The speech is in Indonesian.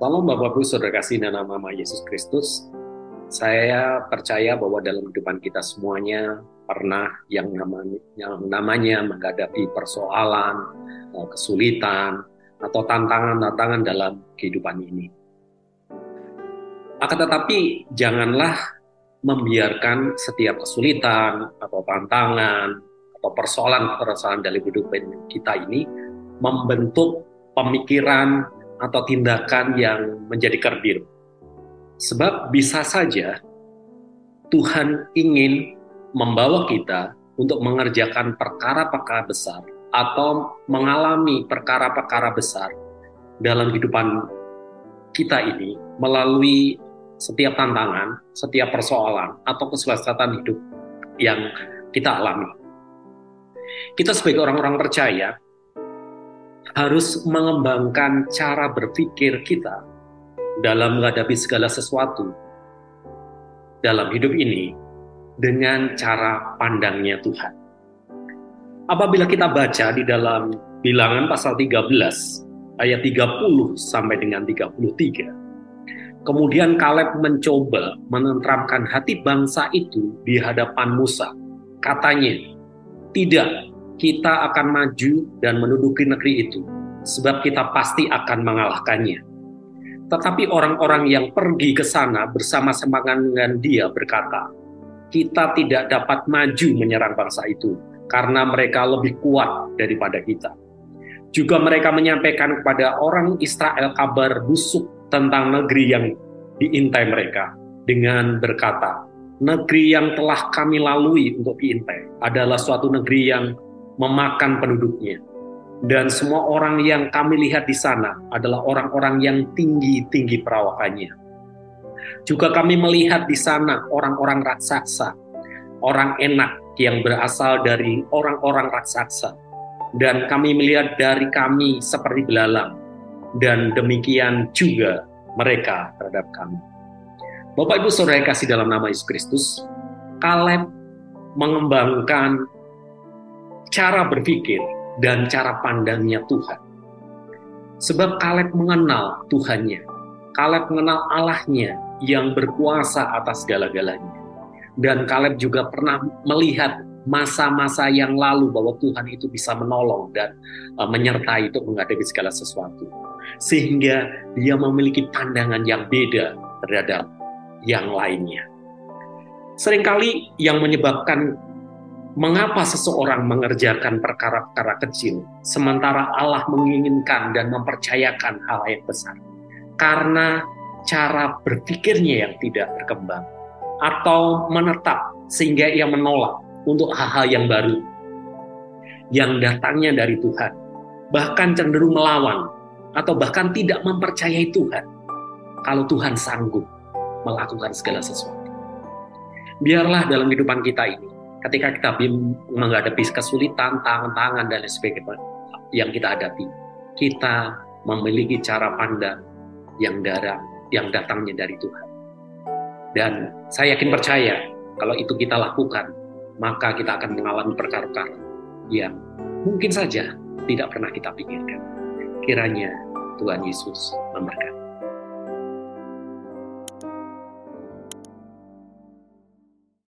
Salam Bapak Ibu Saudara kasih dalam nama Yesus Kristus. Saya percaya bahwa dalam kehidupan kita semuanya pernah yang namanya, yang namanya menghadapi persoalan, eh, kesulitan, atau tantangan-tantangan dalam kehidupan ini. Akan tetapi janganlah membiarkan setiap kesulitan atau tantangan atau persoalan-persoalan dalam kehidupan kita ini membentuk pemikiran atau tindakan yang menjadi kerdil. Sebab bisa saja Tuhan ingin membawa kita untuk mengerjakan perkara-perkara besar atau mengalami perkara-perkara besar dalam kehidupan kita ini melalui setiap tantangan, setiap persoalan atau kesulitan hidup yang kita alami. Kita sebagai orang-orang percaya harus mengembangkan cara berpikir kita dalam menghadapi segala sesuatu dalam hidup ini dengan cara pandangnya Tuhan. Apabila kita baca di dalam bilangan pasal 13 ayat 30 sampai dengan 33. Kemudian Kaleb mencoba menentramkan hati bangsa itu di hadapan Musa. Katanya, tidak, kita akan maju dan menduduki negeri itu, sebab kita pasti akan mengalahkannya. Tetapi orang-orang yang pergi ke sana bersama-sama dengan dia berkata, kita tidak dapat maju menyerang bangsa itu, karena mereka lebih kuat daripada kita. Juga mereka menyampaikan kepada orang Israel kabar busuk tentang negeri yang diintai mereka dengan berkata, negeri yang telah kami lalui untuk diintai adalah suatu negeri yang memakan penduduknya. Dan semua orang yang kami lihat di sana adalah orang-orang yang tinggi-tinggi perawakannya. Juga kami melihat di sana orang-orang raksasa, orang enak yang berasal dari orang-orang raksasa. Dan kami melihat dari kami seperti belalang. Dan demikian juga mereka terhadap kami. Bapak Ibu Saudara yang kasih dalam nama Yesus Kristus, Kaleb mengembangkan cara berpikir dan cara pandangnya Tuhan. Sebab Kaleb mengenal Tuhannya. Kaleb mengenal Allahnya yang berkuasa atas segala-galanya. Dan Kaleb juga pernah melihat masa-masa yang lalu bahwa Tuhan itu bisa menolong dan uh, menyertai untuk menghadapi segala sesuatu. Sehingga dia memiliki pandangan yang beda terhadap yang lainnya. Seringkali yang menyebabkan Mengapa seseorang mengerjakan perkara-perkara kecil, sementara Allah menginginkan dan mempercayakan hal yang besar? Karena cara berpikirnya yang tidak berkembang, atau menetap sehingga ia menolak untuk hal-hal yang baru, yang datangnya dari Tuhan, bahkan cenderung melawan, atau bahkan tidak mempercayai Tuhan, kalau Tuhan sanggup melakukan segala sesuatu. Biarlah dalam kehidupan kita ini, ketika kita menghadapi kesulitan, tangan-tangan dan sebagainya yang kita hadapi, kita memiliki cara pandang yang darah yang datangnya dari Tuhan. Dan saya yakin percaya kalau itu kita lakukan, maka kita akan mengalami perkara-perkara yang mungkin saja tidak pernah kita pikirkan. Kiranya Tuhan Yesus memberkati.